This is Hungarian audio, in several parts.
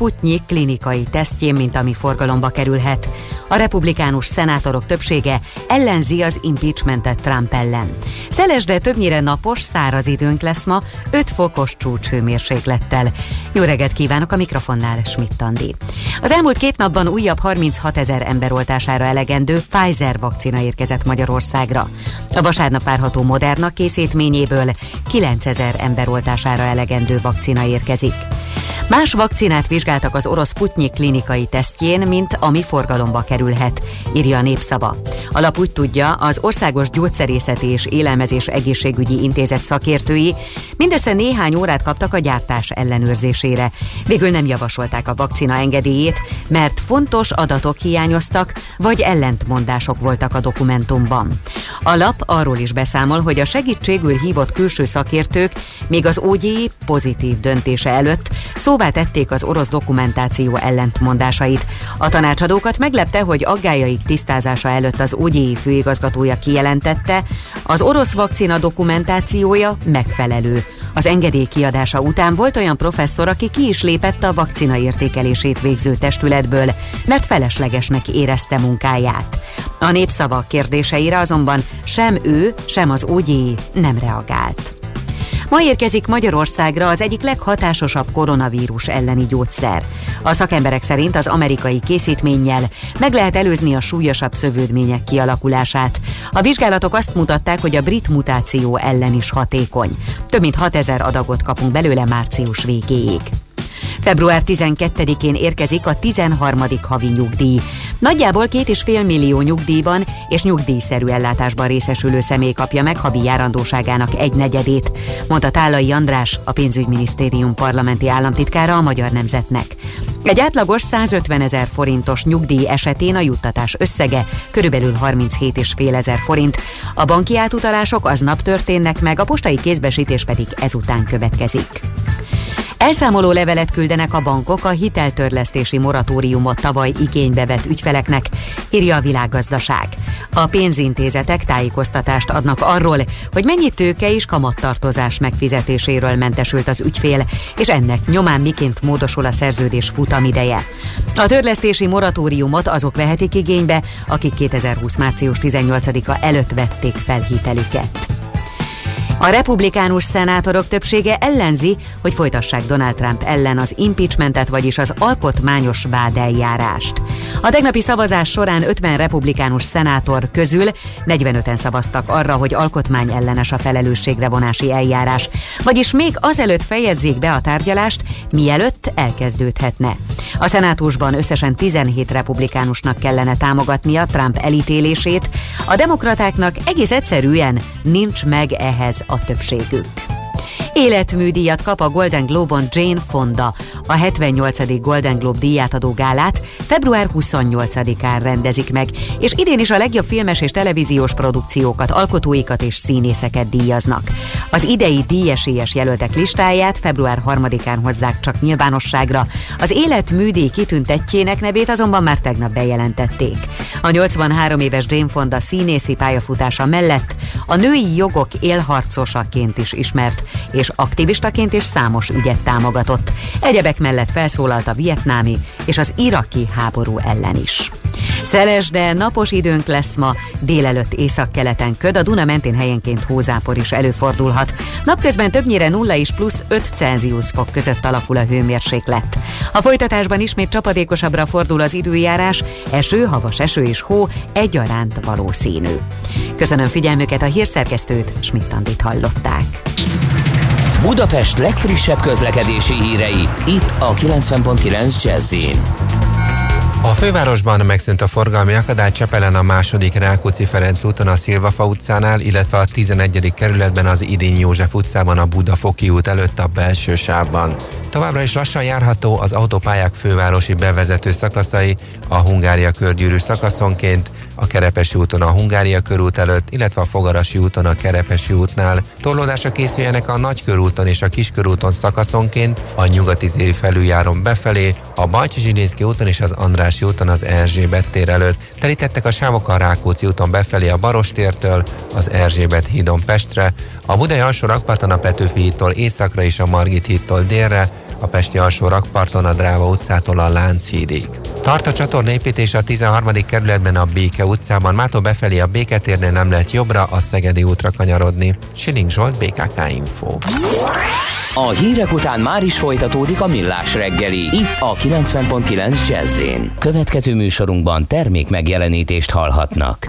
Sputnik klinikai tesztjén, mint ami forgalomba kerülhet. A republikánus szenátorok többsége ellenzi az impeachmentet Trump ellen. Szeles, de többnyire napos, száraz időnk lesz ma, 5 fokos csúcshőmérséklettel. Jó reggelt kívánok a mikrofonnál, Schmidt Andi. Az elmúlt két napban újabb 36 ezer ember oltására elegendő Pfizer vakcina érkezett Magyarországra. A vasárnap várható Moderna készítményéből 9 ezer ember oltására elegendő vakcina érkezik. Más vakcinát vizsgáltak az orosz Putnyik klinikai tesztjén, mint ami forgalomba kerülhet, írja a népszava. A úgy tudja, az Országos Gyógyszerészeti és Élelmezés Egészségügyi Intézet szakértői mindössze néhány órát kaptak a gyártás ellenőrzésére. Végül nem javasolták a vakcina engedélyét, mert fontos adatok hiányoztak, vagy ellentmondások voltak a dokumentumban. A lap arról is beszámol, hogy a segítségül hívott külső szakértők még az OGI pozitív döntése előtt szóvá tették az orosz dokumentáció ellentmondásait. A tanácsadókat meglepte, hogy aggájaik tisztázása előtt az OGI főigazgatója kijelentette, az orosz vakcina dokumentációja megfelelő. Az engedély kiadása után volt olyan professzor, aki ki is lépett a vakcina értékelését végző testületből, mert feleslegesnek érezte munkáját. A népszava kérdéseire azonban sem ő, sem az OGI nem reagált. Ma érkezik Magyarországra az egyik leghatásosabb koronavírus elleni gyógyszer. A szakemberek szerint az amerikai készítménnyel meg lehet előzni a súlyosabb szövődmények kialakulását. A vizsgálatok azt mutatták, hogy a brit mutáció ellen is hatékony. Több mint 6000 adagot kapunk belőle március végéig. Február 12-én érkezik a 13. havi nyugdíj. Nagyjából két és fél millió nyugdíjban és nyugdíjszerű ellátásban részesülő személy kapja meg havi járandóságának egy negyedét, mondta Tálai András, a pénzügyminisztérium parlamenti államtitkára a Magyar Nemzetnek. Egy átlagos 150 ezer forintos nyugdíj esetén a juttatás összege körülbelül 37,5 ezer forint. A banki átutalások aznap történnek meg, a postai kézbesítés pedig ezután következik. Elszámoló levelet küldenek a bankok a hiteltörlesztési moratóriumot tavaly igénybe vett ügyfeleknek, írja a világgazdaság. A pénzintézetek tájékoztatást adnak arról, hogy mennyi tőke és kamattartozás megfizetéséről mentesült az ügyfél, és ennek nyomán miként módosul a szerződés futamideje. A törlesztési moratóriumot azok vehetik igénybe, akik 2020. március 18-a előtt vették fel hitelüket. A republikánus szenátorok többsége ellenzi, hogy folytassák Donald Trump ellen az impeachmentet, vagyis az alkotmányos vádeljárást. A tegnapi szavazás során 50 republikánus szenátor közül 45-en szavaztak arra, hogy alkotmány ellenes a felelősségre vonási eljárás, vagyis még azelőtt fejezzék be a tárgyalást, mielőtt elkezdődhetne. A szenátusban összesen 17 republikánusnak kellene támogatnia Trump elítélését, a demokratáknak egész egyszerűen nincs meg ehhez a többségük. Életműdíjat kap a Golden Globe-on Jane Fonda. A 78. Golden Globe díjátadó gálát február 28-án rendezik meg, és idén is a legjobb filmes és televíziós produkciókat, alkotóikat és színészeket díjaznak. Az idei díjesélyes jelöltek listáját február 3-án hozzák csak nyilvánosságra. Az életműdíj kitüntetjének nevét azonban már tegnap bejelentették. A 83 éves Jane Fonda színészi pályafutása mellett a női jogok élharcosaként is ismert, és aktivistaként is számos ügyet támogatott. Egyebek mellett felszólalt a vietnámi és az iraki háború ellen is. Szeles, de napos időnk lesz ma, délelőtt északkeleten köd, a Duna mentén helyenként hózápor is előfordulhat. Napközben többnyire 0 és plusz 5 Celsius fok között alakul a hőmérséklet. A folytatásban ismét csapadékosabbra fordul az időjárás, eső, havas eső és hó egyaránt valószínű. Köszönöm figyelmüket a hírszerkesztőt, Schmidt-Tandit hallották. Budapest legfrissebb közlekedési hírei, itt a 90.9 jazz a fővárosban megszűnt a forgalmi akadály Csepelen a második Rákóczi Ferenc úton a Szilvafa utcánál, illetve a 11. kerületben az Irény József utcában a Budafoki út előtt a belső sávban. Továbbra is lassan járható az autópályák fővárosi bevezető szakaszai, a Hungária körgyűrű szakaszonként, a Kerepesi úton a Hungária körút előtt, illetve a Fogarasi úton a Kerepesi útnál. Torlódásra készüljenek a Nagykörúton és a Kiskörúton szakaszonként, a Nyugati téri felüljáron befelé, a Bajcsi Zsilinszki úton és az Andrási úton az Erzsébet tér előtt. Telítettek a sávok a Rákóczi úton befelé a Barostértől, az Erzsébet hídon Pestre, a Budai alsó rakparton a Petőfi hídtól északra és a Margit hídtól délre, a Pesti alsó rakparton a Dráva utcától a Lánchídig. Tart a csatornépítés a 13. kerületben a Béke utcában, mától befelé a Béketérnél nem lehet jobbra, a Szegedi útra kanyarodni. Siling Zsolt, BKK Info. A hírek után már is folytatódik a millás reggeli, itt a 90.9 jazz Következő műsorunkban termék megjelenítést hallhatnak.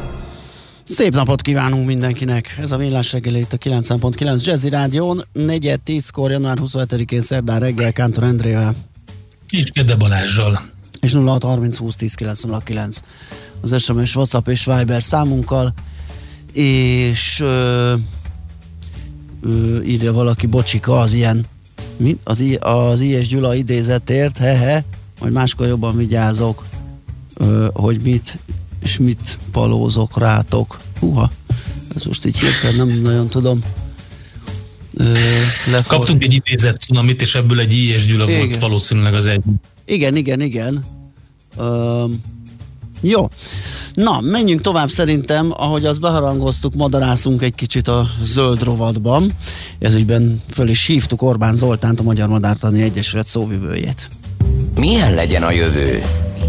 Szép napot kívánunk mindenkinek! Ez a Villás reggel itt a 9.9 Jazzy Rádión, 4-10-kor, január 27-én szerdán reggel Kántor Endrével. És Gede Balázsjal. És 0630 20 10 909 az SMS, WhatsApp és Viber számunkkal, és ö, ö, írja valaki, bocsika, az ilyen mi? Az, az I.S. Gyula idézetért, hehe, majd máskor jobban vigyázok, ö, hogy mit és mit palózok rátok. Húha, ez most így hirtelen nem nagyon tudom. Ö, Kaptunk egy idézet amit és ebből egy I.S. Gyula igen. volt valószínűleg az egy. Igen, igen, igen. Ö, jó. Na, menjünk tovább szerintem, ahogy azt beharangoztuk, madarászunk egy kicsit a zöld rovatban. Ezügyben föl is hívtuk Orbán Zoltánt, a Magyar Madártani Egyesület szóvivőjét. Milyen legyen a jövő?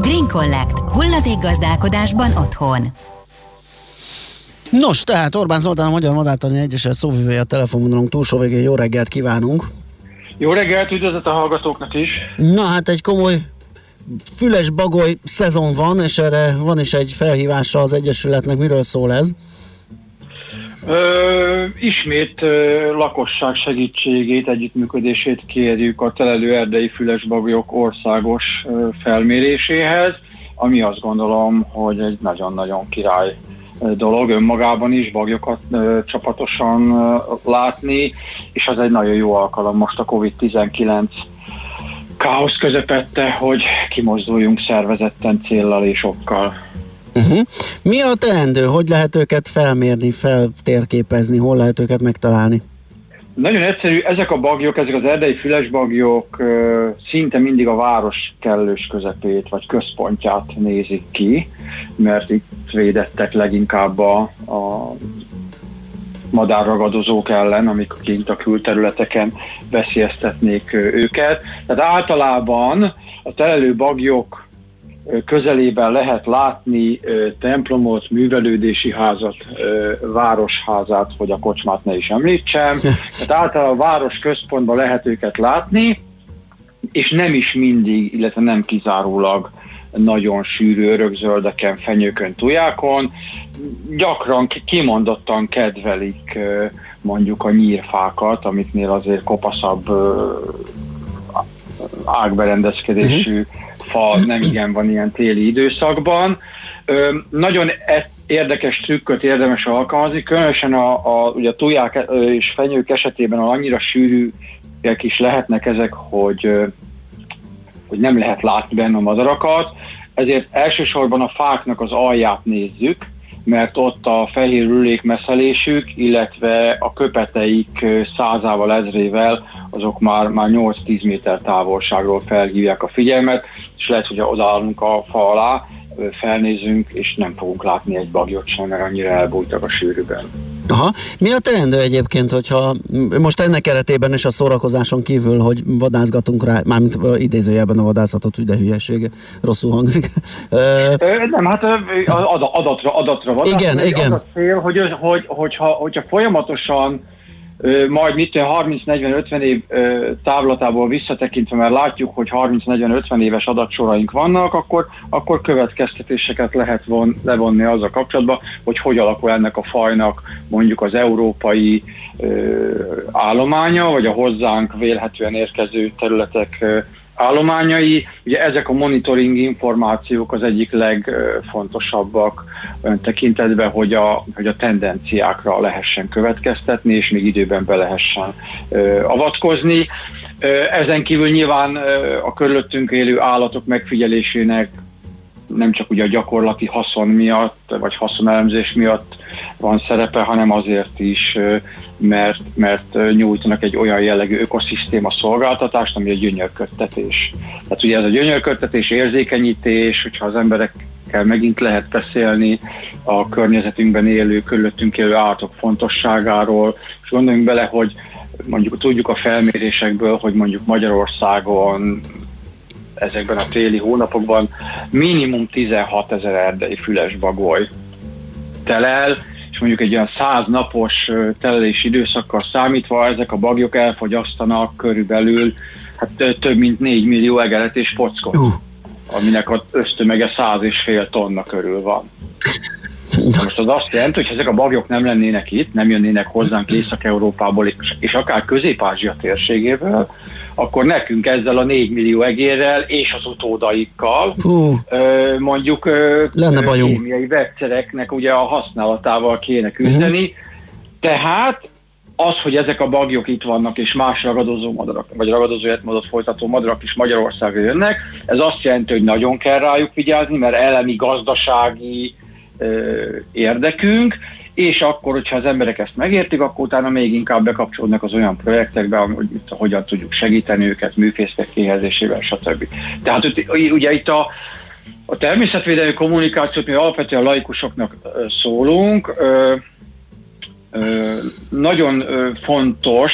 Green Collect. Hulladékgazdálkodásban otthon. Nos, tehát Orbán Zoltán, a Magyar Madártani Egyeset szóvivője a telefonvonalunk túlsó végén. Jó reggelt kívánunk! Jó reggelt, üdvözlet a hallgatóknak is! Na hát egy komoly füles bagoly szezon van, és erre van is egy felhívása az Egyesületnek. Miről szól ez? Ö, ismét ö, lakosság segítségét, együttműködését kérjük a telelő erdei fülesbagolyok országos ö, felméréséhez, ami azt gondolom, hogy egy nagyon-nagyon király dolog önmagában is, bagyokat ö, csapatosan ö, látni, és az egy nagyon jó alkalom most a COVID-19 káosz közepette, hogy kimozduljunk szervezetten céllal és okkal. Uh-huh. Mi a teendő? Hogy lehet őket felmérni, feltérképezni? Hol lehet őket megtalálni? Nagyon egyszerű, ezek a bagyok, ezek az erdei fülesbagyok szinte mindig a város kellős közepét vagy központját nézik ki, mert itt védettek leginkább a, a madárragadozók ellen, amik kint a külterületeken veszélyeztetnék őket. Tehát általában a telelő bagyok közelében lehet látni templomot, művelődési házat, városházát, hogy a kocsmát ne is említsem. Tehát általában a város központban lehet őket látni, és nem is mindig, illetve nem kizárólag nagyon sűrű örökzöldeken, fenyőkön, tujákon. Gyakran kimondottan kedvelik mondjuk a nyírfákat, amiknél azért kopaszabb ágberendezkedésű uh-huh. Fa nem igen van ilyen téli időszakban. Nagyon e- érdekes trükköt érdemes alkalmazni, különösen a, a, ugye a tuják és fenyők esetében annyira sűrűek is lehetnek ezek, hogy hogy nem lehet látni benne a madarakat, ezért elsősorban a fáknak az alját nézzük, mert ott a fehér ürülék meszelésük, illetve a köpeteik százával, ezrével, azok már, már 8-10 méter távolságról felhívják a figyelmet, és lehet, hogy odaállunk a fa alá, felnézünk, és nem fogunk látni egy bagyot sem, mert annyira elbújtak a sűrűben. Aha. Mi a teendő egyébként, hogyha most ennek keretében is a szórakozáson kívül, hogy vadászgatunk rá, mármint idézőjelben a vadászatot, ugye hülyeség, rosszul hangzik. Nem, hát adatra, adatra vadász. Igen, igen. Az a cél, hogy, hogy, hogyha, hogyha folyamatosan majd mit 30-40-50 év távlatából visszatekintve, mert látjuk, hogy 30-40-50 éves adatsoraink vannak, akkor, akkor következtetéseket lehet von, levonni az a kapcsolatban, hogy hogy alakul ennek a fajnak mondjuk az európai ö, állománya, vagy a hozzánk vélhetően érkező területek ö, állományai. Ugye ezek a monitoring információk az egyik legfontosabbak tekintetben, hogy a, hogy a tendenciákra lehessen következtetni, és még időben be lehessen avatkozni. Ezen kívül nyilván a körülöttünk élő állatok megfigyelésének nem csak ugye a gyakorlati haszon miatt, vagy haszonelemzés miatt van szerepe, hanem azért is, mert, mert nyújtanak egy olyan jellegű ökoszisztéma szolgáltatást, ami a gyönyörködtetés. Tehát ugye ez a gyönyörködtetés, érzékenyítés, hogyha az emberekkel megint lehet beszélni a környezetünkben élő, körülöttünk élő állatok fontosságáról, és gondoljunk bele, hogy mondjuk tudjuk a felmérésekből, hogy mondjuk Magyarországon ezekben a téli hónapokban minimum 16 ezer erdei füles bagoly telel, és mondjuk egy olyan 100 napos telelési időszakkal számítva ezek a bagyok elfogyasztanak körülbelül hát több mint 4 millió egeret és pockot, uh. aminek az ösztömege 100 és fél tonna körül van. Most az azt jelenti, hogy ezek a bagyok nem lennének itt, nem jönnének hozzánk Észak-Európából és, és akár Közép-Ázsia térségéből, akkor nekünk ezzel a 4 millió egérrel és az utódaikkal Hú, mondjuk lenne bajunk. kémiai vegyszereknek ugye a használatával kéne küzdeni. Uh-huh. Tehát az, hogy ezek a bagyok itt vannak, és más ragadozó madarak, vagy ragadozó életmódot folytató madarak is Magyarországra jönnek, ez azt jelenti, hogy nagyon kell rájuk vigyázni, mert elemi gazdasági ö, érdekünk, és akkor, hogyha az emberek ezt megértik, akkor utána még inkább bekapcsolódnak az olyan projektekbe, hogy hogyan tudjuk segíteni őket műfészek kihelyezésével, stb. Tehát ugye itt a, a természetvédelmi kommunikációt mi alapvetően a laikusoknak szólunk, ö, ö, nagyon fontos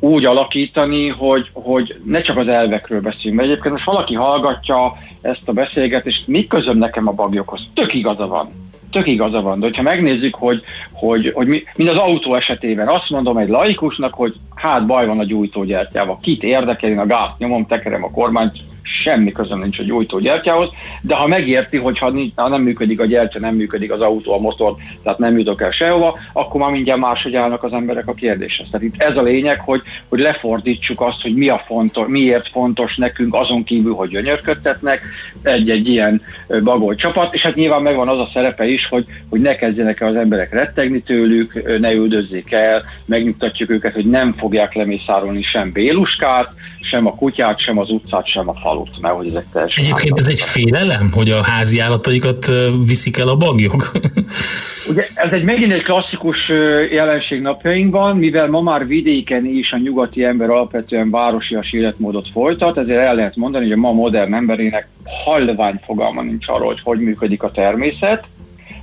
úgy alakítani, hogy, hogy ne csak az elvekről beszéljünk. Egyébként most valaki hallgatja ezt a beszélgetést, mi közöm nekem a bagyokhoz? Tök igaza van tök igaza van, de hogyha megnézzük, hogy, hogy, hogy mi, mind az autó esetében azt mondom egy laikusnak, hogy hát baj van a gyújtógyertyával, kit érdekel, én a gázt nyomom, tekerem a kormányt, semmi közöm nincs a gyújtógyertyához, de ha megérti, hogy ha, nincs, ha nem működik a gyertya, nem működik az autó, a motor, tehát nem jutok el sehova, akkor már mindjárt máshogy állnak az emberek a kérdéshez. Tehát itt ez a lényeg, hogy, hogy lefordítsuk azt, hogy mi a fontos, miért fontos nekünk azon kívül, hogy gyönyörködtetnek egy-egy ilyen bagoly csapat, és hát nyilván megvan az a szerepe is, hogy, hogy ne kezdjenek el az emberek rettegni tőlük, ne üldözzék el, megnyugtatjuk őket, hogy nem fogják lemészárolni sem Béluskát, sem a kutyát, sem az utcát, sem a falut, mert hogy ezek teljesen Egyébként ez egy félelem, hogy a házi állataikat viszik el a bagyok? Ugye ez egy megint egy klasszikus jelenség napjainkban, mivel ma már vidéken is a nyugati ember alapvetően városias életmódot folytat, ezért el lehet mondani, hogy a ma modern emberének halvány fogalma nincs arról, hogy hogy működik a természet,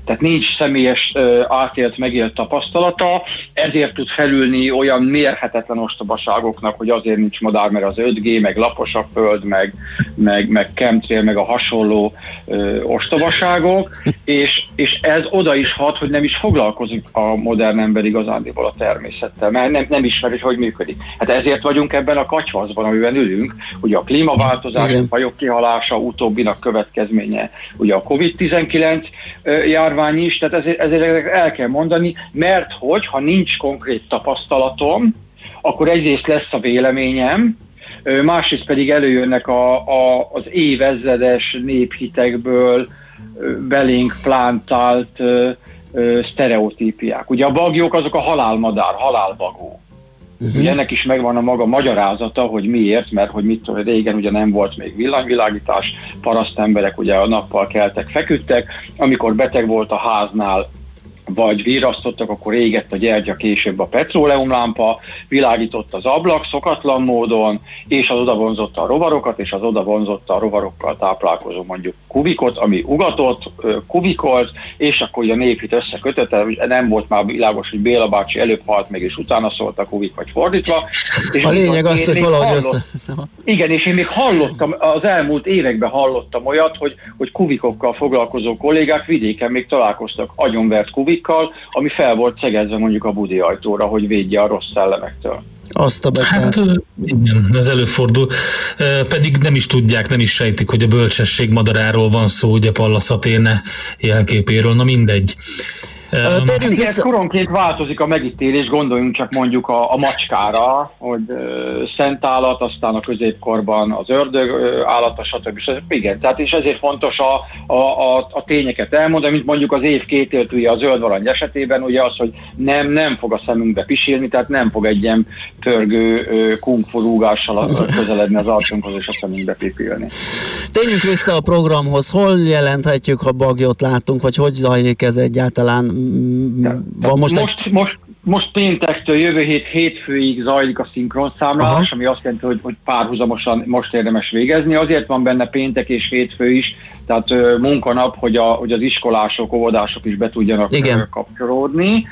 tehát nincs személyes átélt, megélt tapasztalata, ezért tud felülni olyan mérhetetlen ostobaságoknak, hogy azért nincs madár, mert az 5G, meg lapos a föld, meg, meg, meg chemtrail, meg a hasonló ö, ostobaságok, és, és ez oda is hat, hogy nem is foglalkozik a modern ember igazándiból a természettel, mert nem, nem ismeri, hogy működik. Hát ezért vagyunk ebben a kacsvaszban, amiben ülünk, ugye a klímaváltozás, a fajok kihalása utóbbinak következménye, ugye a COVID-19 jár járvány is, tehát ezért, ezért el kell mondani, mert hogy, ha nincs konkrét tapasztalatom, akkor egyrészt lesz a véleményem, másrészt pedig előjönnek a, a, az évezredes néphitekből belénk plántált sztereotípiák. Ugye a bagyok azok a halálmadár, halálbagó. Uh-huh. Ugye ennek is megvan a maga magyarázata, hogy miért, mert hogy mit tudom, régen ugye nem volt még villanyvilágítás, paraszt emberek ugye a nappal keltek, feküdtek, amikor beteg volt a háznál, vagy virasztottak, akkor égett a gyertya később a petróleumlámpa, világított az ablak szokatlan módon, és az oda vonzotta a rovarokat, és az oda vonzotta a rovarokkal táplálkozó mondjuk kubikot, ami ugatott, kubikolt, és akkor a néphit összekötötte, nem volt már világos, hogy Béla bácsi előbb halt meg, és utána szólt a kubik, vagy fordítva. És a lényeg az, hogy valahogy hallott, össze... Igen, és én még hallottam, az elmúlt években hallottam olyat, hogy, hogy kubikokkal foglalkozó kollégák vidéken még találkoztak agyonvert kubik, kubikkal, ami fel volt szegezve mondjuk a budi ajtóra, hogy védje a rossz szellemektől. Azt a Hát igen, ez előfordul. Pedig nem is tudják, nem is sejtik, hogy a bölcsesség madaráról van szó, ugye Pallas Athéne jelképéről, na mindegy. Um, Térjünk vissza... koronként változik a megítélés, gondoljunk csak mondjuk a, a macskára, hogy szent állat, aztán a középkorban az ördög uh, állata, stb. stb. Igen, tehát és ezért fontos a, a, a, a tényeket elmondani, mint mondjuk az év két éltője a zöld esetében, ugye az, hogy nem, nem fog a szemünkbe pisilni, tehát nem fog egy ilyen pörgő kung fu rúgással közeledni az arcunkhoz és a szemünkbe pipilni. Térjünk vissza a programhoz, hol jelenthetjük, ha bagyot látunk, vagy hogy zajlik ez egyáltalán? Van most, most, egy... most, most péntektől jövő hét hétfőig zajlik a szinkronszámlálás, ami azt jelenti, hogy, hogy párhuzamosan most érdemes végezni. Azért van benne péntek és hétfő is, tehát ö, munkanap, hogy, a, hogy az iskolások, óvodások is be tudjanak Igen. kapcsolódni.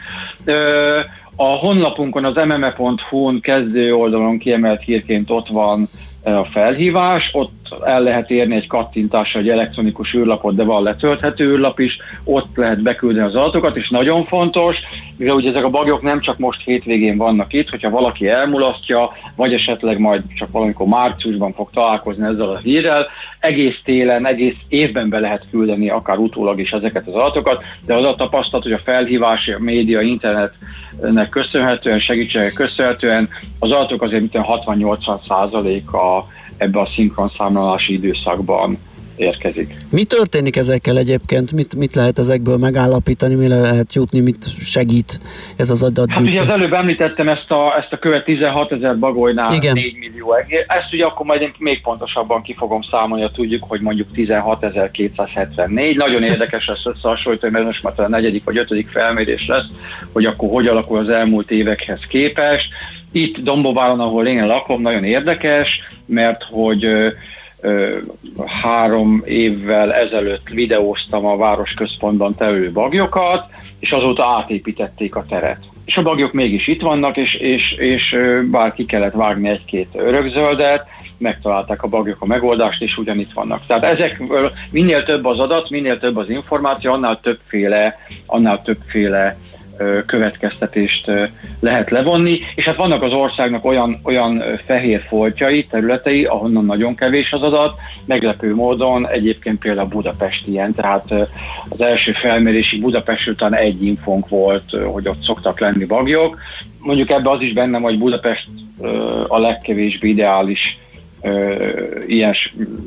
Ö, a honlapunkon, az mme.hu-n kezdő oldalon kiemelt hírként ott van a felhívás, ott el lehet érni egy kattintással egy elektronikus űrlapot, de van letölthető űrlap is, ott lehet beküldeni az adatokat, és nagyon fontos, mivel ugye ezek a bagyok nem csak most hétvégén vannak itt, hogyha valaki elmulasztja, vagy esetleg majd csak valamikor márciusban fog találkozni ezzel a hírrel, egész télen, egész évben be lehet küldeni akár utólag is ezeket az adatokat, de az a tapasztalat, hogy a felhívás, a média, internetnek köszönhetően, segítségek köszönhetően. Az adatok azért mint 60-80 százaléka ebbe a szinkronszámlálási időszakban érkezik. Mi történik ezekkel egyébként? Mit, mit lehet ezekből megállapítani, mire lehet jutni, mit segít ez az adat? Hát ugye az előbb említettem ezt a, ezt a követ 16 ezer bagolynál Igen. 4 millió egér. Ezt ugye akkor majd én még pontosabban ki fogom számolni, ha tudjuk, hogy mondjuk 16.274. Nagyon érdekes ezt összehasonlítani, mert most már a negyedik vagy ötödik felmérés lesz, hogy akkor hogy alakul az elmúlt évekhez képest. Itt Dombóváron, ahol én lakom, nagyon érdekes, mert hogy három évvel ezelőtt videóztam a városközpontban telő bagyokat, és azóta átépítették a teret. És a bagyok mégis itt vannak, és, és, és bár ki kellett vágni egy-két örökzöldet, megtalálták a bagyok a megoldást, és ugyanitt vannak. Tehát ezekből minél több az adat, minél több az információ, annál többféle, annál többféle következtetést lehet levonni, és hát vannak az országnak olyan, olyan fehér foltjai, területei, ahonnan nagyon kevés az adat, meglepő módon egyébként például Budapest ilyen, tehát az első felmérési Budapest után egy infónk volt, hogy ott szoktak lenni bagyok. Mondjuk ebbe az is benne, hogy Budapest a legkevésbé ideális ilyen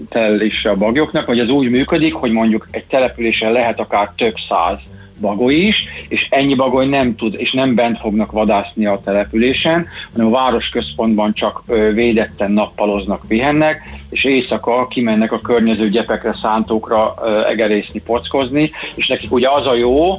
tellése a bagyoknak, hogy ez úgy működik, hogy mondjuk egy településen lehet akár több száz bagoly is, és ennyi bagoly nem tud, és nem bent fognak vadászni a településen, hanem a városközpontban csak védetten nappaloznak, pihennek, és éjszaka kimennek a környező gyepekre, szántókra egerészni, pockozni, és nekik ugye az a jó,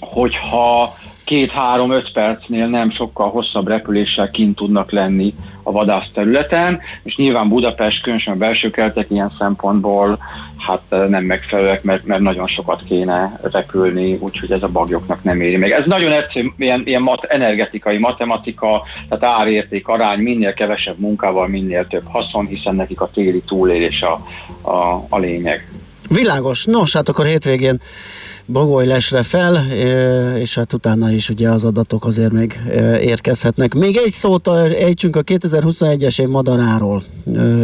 hogyha két-három-öt percnél nem sokkal hosszabb repüléssel kint tudnak lenni a vadász területen, és nyilván Budapest, különösen a belső kertek ilyen szempontból hát nem megfelelőek, mert, mert nagyon sokat kéne repülni, úgyhogy ez a bagyoknak nem éri meg. Ez nagyon egyszerű, ilyen, ilyen mat, energetikai matematika, tehát árérték arány, minél kevesebb munkával, minél több haszon, hiszen nekik a téli túlélés a, a, a lényeg. Világos. Nos, hát akkor hétvégén bagoly lesre fel, és hát utána is ugye az adatok azért még érkezhetnek. Még egy szót ejtsünk a 2021-es év madaráról.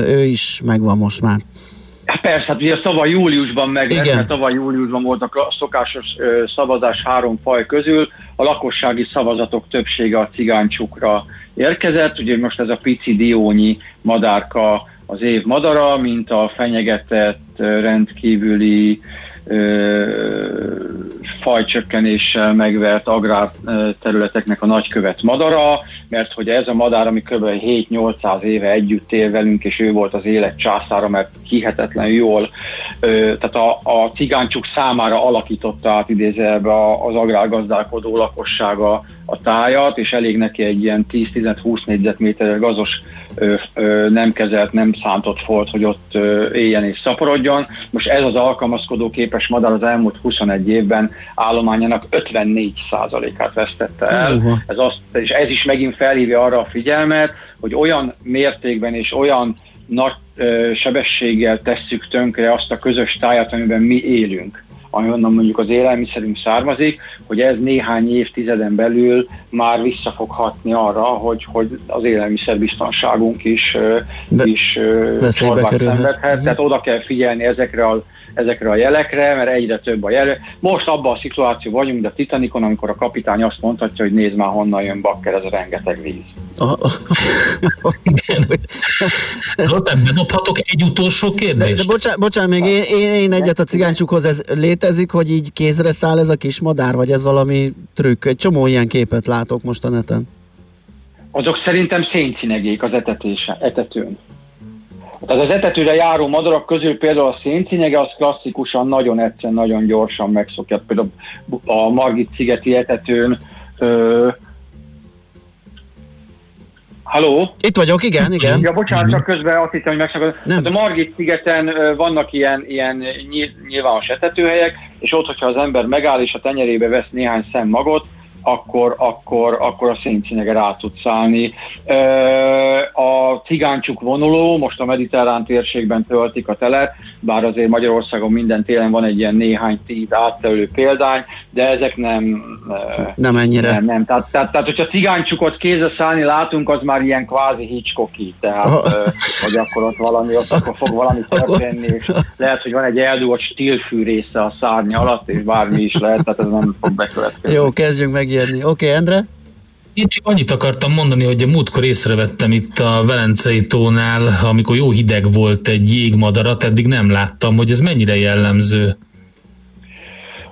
Ő is megvan most már. Hát persze, hát ugye szava júliusban meg lesz, mert tavaly júliusban volt a szokásos szavazás három faj közül, a lakossági szavazatok többsége a cigánycsukra érkezett, ugye most ez a pici diónyi madárka az év madara, mint a fenyegetett rendkívüli fajcsökkenéssel megvert agrárterületeknek a nagykövet madara, mert hogy ez a madár, ami kb. 7-800 éve együtt él velünk, és ő volt az élet császára, mert hihetetlen jól, tehát a, a cigáncsuk számára alakította át idézelbe az agrárgazdálkodó lakossága a tájat, és elég neki egy ilyen 10-15-20 négyzetméteres gazos nem kezelt, nem szántott folt, hogy ott éljen és szaporodjon. Most ez az alkalmazkodó képes madár az elmúlt 21 évben állományának 54%-át vesztette el. Uh-huh. Ez azt, és ez is megint felhívja arra a figyelmet, hogy olyan mértékben és olyan nagy ö, sebességgel tesszük tönkre azt a közös tájat, amiben mi élünk ahonnan mondjuk az élelmiszerünk származik, hogy ez néhány évtizeden belül már vissza fog hatni arra, hogy, hogy az élelmiszerbiztonságunk is, Be, is szenvedhet. Tehát oda kell figyelni ezekre a ezekre a jelekre, mert egyre több a jel. Most abban a szituáció vagyunk, mint a Titanicon, amikor a kapitány azt mondhatja, hogy nézd már honnan jön bakker, ez a rengeteg víz. Zoltán, bedobhatok egy utolsó kérdést? De, de bocsánat, bocsánat, még én, én, én egyet a cigáncsukhoz, ez létezik, hogy így kézre száll ez a kis madár, vagy ez valami trükk? Egy csomó ilyen képet látok most a neten. Azok szerintem széncinegék az etetése, etetőn. Tehát az etetőre járó madarak közül például a széncinyege az klasszikusan nagyon egyszerűen, nagyon gyorsan megszokja. Például a Margit szigeti etetőn ö, Halló? Itt vagyok, igen, igen. Ja, bocsánat, csak közben azt hittem, hogy megszakad. Hát a Margit szigeten vannak ilyen, ilyen nyilvános etetőhelyek, és ott, hogyha az ember megáll és a tenyerébe vesz néhány szem magot, akkor, akkor, akkor a széncinege rá tud szállni. A cigáncsuk vonuló, most a mediterrán térségben töltik a telet, bár azért Magyarországon minden télen van egy ilyen néhány tíz áttelő példány, de ezek nem... Nem ennyire. Nem, nem. Tehát, tehát, tehát hogyha cigáncsukot kézre szállni látunk, az már ilyen kvázi Hitchcocki, tehát oh. hogy akkor ott valami, ott akkor fog valami történni, és lehet, hogy van egy eldugott stílfű része a szárnya alatt, és bármi is lehet, tehát ez nem fog bekövetkezni. Jó, kezdjünk meg ijedni. Oké, okay, Endre? Én csak annyit akartam mondani, hogy a múltkor észrevettem itt a Velencei tónál, amikor jó hideg volt egy jégmadarat, eddig nem láttam, hogy ez mennyire jellemző.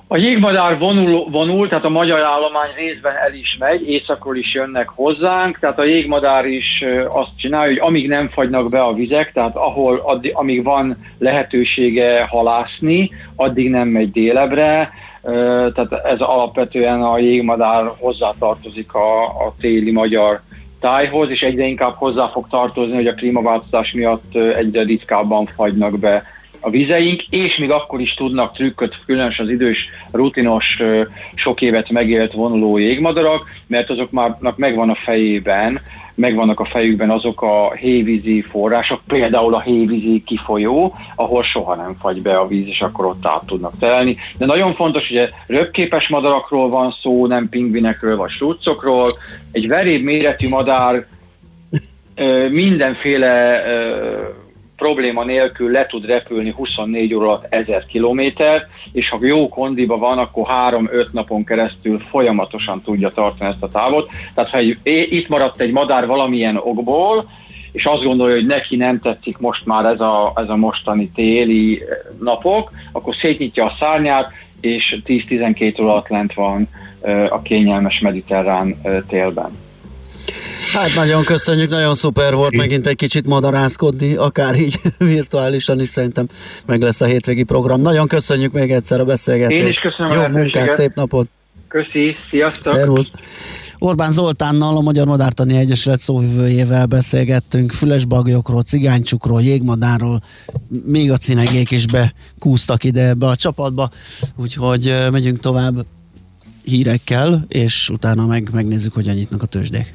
A jégmadár vonul, vonul, tehát a magyar állomány részben el is megy, északról is jönnek hozzánk, tehát a jégmadár is azt csinálja, hogy amíg nem fagynak be a vizek, tehát ahol, addig, amíg van lehetősége halászni, addig nem megy délebre, tehát ez alapvetően a jégmadár hozzátartozik a, a téli magyar tájhoz, és egyre inkább hozzá fog tartozni, hogy a klímaváltozás miatt egyre ritkábban fagynak be a vizeink, és még akkor is tudnak trükköt, különösen az idős, rutinos, sok évet megélt vonuló jégmadarak, mert azoknak megvan a fejében, megvannak a fejükben azok a hévízi források, például a hévízi kifolyó, ahol soha nem fagy be a víz, és akkor ott át tudnak telni. De nagyon fontos, hogy röpképes madarakról van szó, nem pingvinekről vagy struccokról. Egy veréb méretű madár mindenféle probléma nélkül le tud repülni 24 óra alatt 1000 kilométer, és ha jó kondiba van, akkor 3-5 napon keresztül folyamatosan tudja tartani ezt a távot. Tehát ha egy, itt maradt egy madár valamilyen okból, és azt gondolja, hogy neki nem tetszik most már ez a, ez a mostani téli napok, akkor szétnyitja a szárnyát, és 10-12 óra alatt lent van a kényelmes mediterrán télben. Hát nagyon köszönjük, nagyon szuper volt megint egy kicsit madarászkodni, akár így virtuálisan is szerintem meg lesz a hétvégi program. Nagyon köszönjük még egyszer a beszélgetést. Én is köszönöm Jó a munkát, szép napot! Köszi, sziasztok! Szervusz! Orbán Zoltánnal, a Magyar Madártani Egyesület szóvivőjével beszélgettünk fülesbagyokról, cigánycsukról, jégmadárról, még a cinegék is bekúztak ide ebbe a csapatba, úgyhogy megyünk tovább hírekkel, és utána meg megnézzük, hogyan nyitnak a tőzsdék.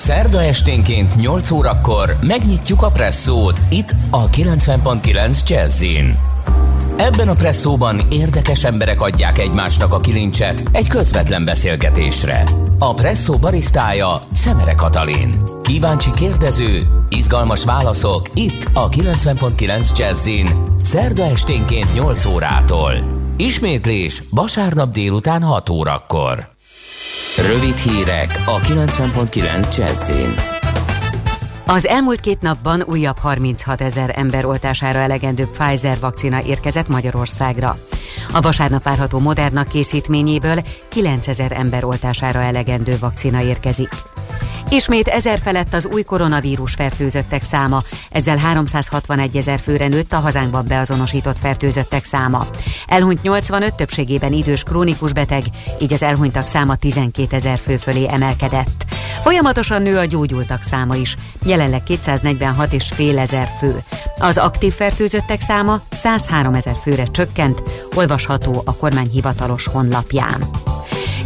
Szerda esténként 8 órakor megnyitjuk a presszót itt a 90.9 Jazzin. Ebben a presszóban érdekes emberek adják egymásnak a kilincset egy közvetlen beszélgetésre. A presszó barisztája Szemere Katalin. Kíváncsi kérdező, izgalmas válaszok itt a 90.9 Jazzin. Szerda esténként 8 órától. Ismétlés vasárnap délután 6 órakor. Rövid hírek a 90.9 Jazzin. Az elmúlt két napban újabb 36 ezer ember oltására elegendő Pfizer vakcina érkezett Magyarországra. A vasárnap várható Moderna készítményéből 9 ezer ember oltására elegendő vakcina érkezik. Ismét ezer felett az új koronavírus fertőzöttek száma, ezzel 361 ezer főre nőtt a hazánkban beazonosított fertőzöttek száma. Elhunyt 85 többségében idős krónikus beteg, így az elhunytak száma 12 ezer fő fölé emelkedett. Folyamatosan nő a gyógyultak száma is, jelenleg 246 és fél ezer fő. Az aktív fertőzöttek száma 103 ezer főre csökkent, olvasható a kormány hivatalos honlapján.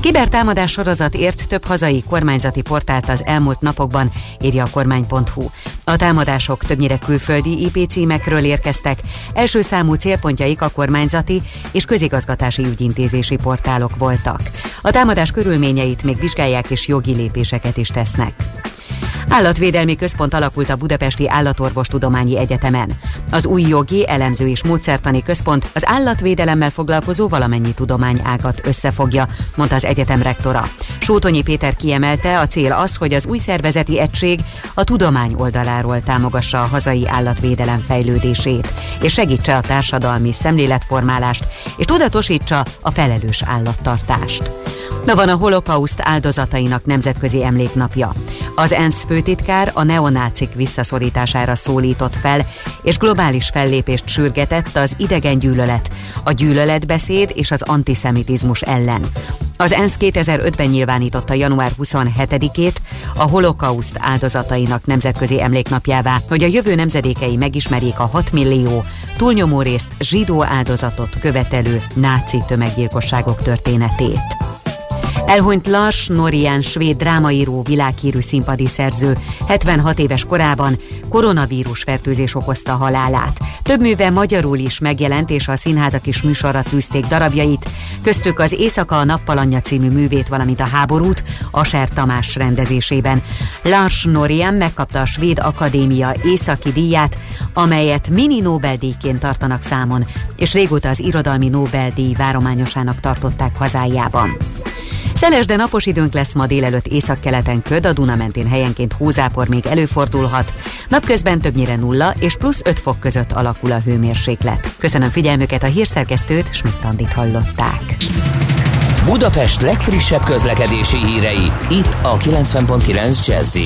Kibertámadás sorozat ért több hazai kormányzati portált az elmúlt napokban, írja a kormány.hu. A támadások többnyire külföldi IP címekről érkeztek, első számú célpontjaik a kormányzati és közigazgatási ügyintézési portálok voltak. A támadás körülményeit még vizsgálják és jogi lépéseket is tesznek. Állatvédelmi központ alakult a Budapesti Állatorvostudományi Egyetemen. Az új jogi, elemző és módszertani központ az állatvédelemmel foglalkozó valamennyi tudományágat összefogja, mondta az egyetem rektora. Sótonyi Péter kiemelte, a cél az, hogy az új szervezeti egység a tudomány oldaláról támogassa a hazai állatvédelem fejlődését, és segítse a társadalmi szemléletformálást, és tudatosítsa a felelős állattartást. Na van a holokauszt áldozatainak nemzetközi emléknapja. Az ENSZ főtitkár a neonácik visszaszorítására szólított fel, és globális fellépést sürgetett az idegen gyűlölet, a gyűlöletbeszéd és az antiszemitizmus ellen. Az ENSZ 2005-ben nyilvánította január 27-ét a holokauszt áldozatainak nemzetközi emléknapjává, hogy a jövő nemzedékei megismerjék a 6 millió, túlnyomó részt zsidó áldozatot követelő náci tömeggyilkosságok történetét. Elhunyt Lars Norian, svéd drámaíró, világhírű színpadi szerző, 76 éves korában koronavírus fertőzés okozta halálát. Több műve magyarul is megjelent, és a színházak is műsorra tűzték darabjait, köztük az Éjszaka a nappalanya című művét, valamint a háborút, Aser Tamás rendezésében. Lars Norian megkapta a Svéd Akadémia északi díját, amelyet mini Nobel-díjként tartanak számon, és régóta az irodalmi Nobel-díj várományosának tartották hazájában. Szeles, de napos időnk lesz ma délelőtt északkeleten köd, a Duna mentén helyenként hózápor még előfordulhat. Napközben többnyire nulla és plusz 5 fok között alakul a hőmérséklet. Köszönöm figyelmüket a hírszerkesztőt, Schmidt-Tandit hallották. Budapest legfrissebb közlekedési hírei, itt a 90.9 jazz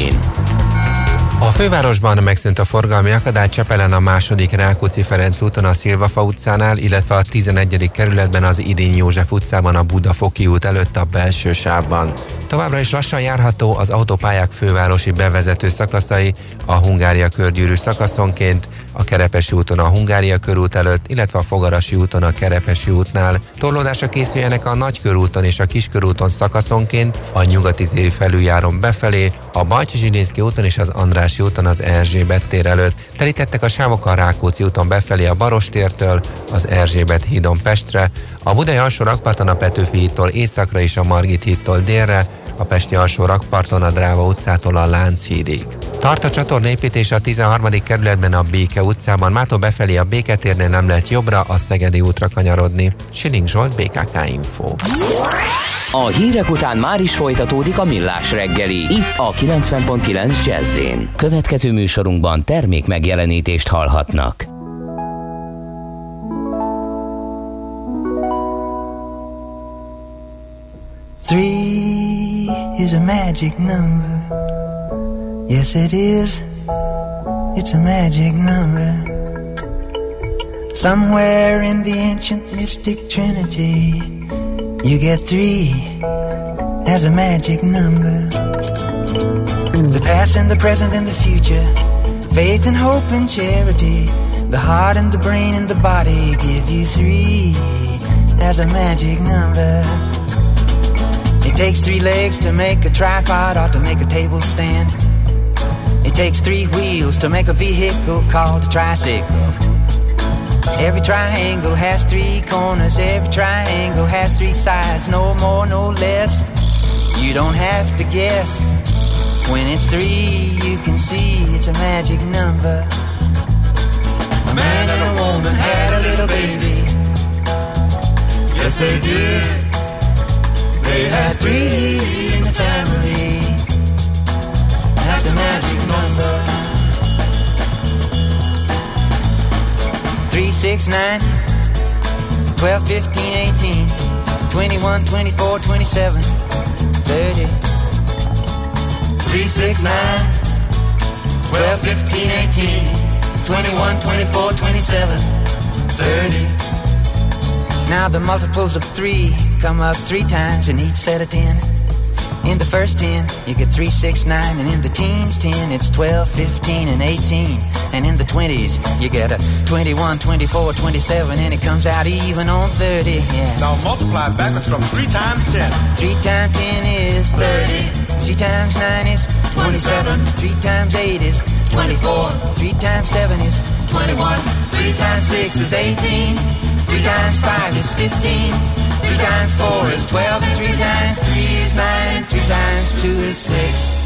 a fővárosban megszűnt a forgalmi akadály Csepelen a második Rákóczi Ferenc úton a Szilvafa utcánál, illetve a 11. kerületben az Irény József utcában a Budafoki út előtt a belső sávban. Továbbra is lassan járható az autópályák fővárosi bevezető szakaszai, a Hungária körgyűrű szakaszonként, a Kerepesi úton a Hungária körút előtt, illetve a Fogarasi úton a Kerepesi útnál. Torlódásra készüljenek a Nagykörúton és a Kiskörúton szakaszonként, a nyugati téri felüljáron befelé, a Bajcsi Zsilinszki úton és az Andrási úton az Erzsébet tér előtt. Telítettek a sávok a Rákóczi úton befelé a Barostértől, az Erzsébet hídon Pestre, a Budai alsó rakparton a Petőfi hídtól északra és a Margit hídtól délre, a Pesti alsó rakparton a Dráva utcától a Lánchídig. Tart a csatornépítés a 13. kerületben a Béke utcában, mától befelé a Béketérnél nem lehet jobbra, a Szegedi útra kanyarodni. Siling Zsolt, BKK Info. A hírek után már is folytatódik a millás reggeli, itt a 90.9 jazz Következő műsorunkban termék megjelenítést hallhatnak. Three is a magic number. Yes, it is. It's a magic number. Somewhere in the ancient mystic trinity, you get three as a magic number. The past and the present and the future, faith and hope and charity, the heart and the brain and the body give you three as a magic number. It takes three legs to make a tripod or to make a table stand. It takes three wheels to make a vehicle called a tricycle. Every triangle has three corners, every triangle has three sides, no more, no less. You don't have to guess. When it's three, you can see it's a magic number. A man and a woman had a little baby. Yes, they did. They had three in the family. That's a magic number. Three, six, nine, twelve, fifteen, eighteen, twenty-one, twenty-four, twenty-seven, thirty. 3, 6, 9, 12, 15, 18, 21, 24, 27, 30. Now the multiples of 3 come up 3 times in each set of 10. In the first 10, you get 3, 6, 9, and in the teens 10, it's 12, 15, and 18. And in the 20s, you get a 21, 24, 27, and it comes out even on 30. Yeah. Now multiply backwards from 3 times 10. 3 times 10 is 30. 3 times 9 is 27. 3 times 8 is 24. 3 times 7 is 21. 3 times 6 is 18. 3 times 5 is 15. 3 times 4 is 12. And 3 times 3 is 9. 3 times 2 is 6.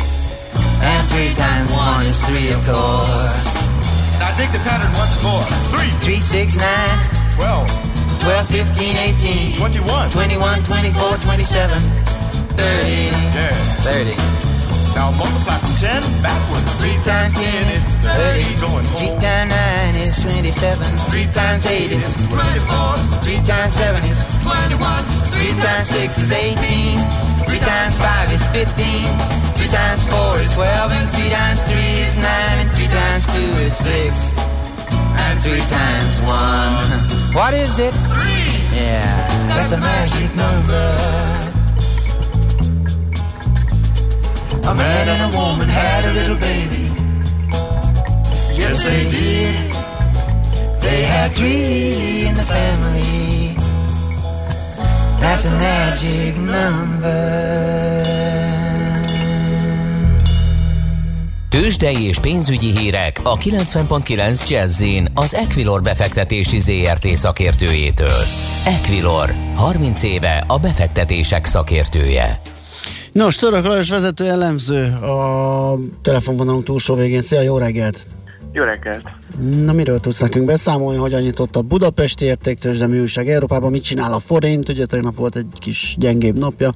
And 3 times 1 is 3, of course. Now dig the pattern once more. 3, 3, 6, 9, 12, 12, 15, 18, 21. 21, 24, 27, 30. Yeah. 30. Now multiply from 10 backwards. 3 times 10 is 30. Going 3 home. times 9 is 27. 3 times 8 is 24. 3 times 7 is 21. 3 times 6 is 18. 3 times 5 is 15. 3 times 4 is 12. And 3 times 3 is 9. And 3 times 2 is 6. And 3 times 1. What is it? 3. Yeah, that's a magic number. A man and a woman had a little baby. Yes, they did. They had three in the family. That's a magic number. Tőzsdei és pénzügyi hírek a 90.9 Jazzin az Equilor befektetési ZRT szakértőjétől. Equilor, 30 éve a befektetések szakértője. Nos, Török Lajos vezető elemző a telefonvonalunk túlsó végén. Szia, jó reggelt! Jó reggelt! Na, miről tudsz nekünk beszámolni, hogyan nyitott a Budapesti értéktős, de műság Európában, mit csinál a forint, ugye tegnap volt egy kis gyengébb napja.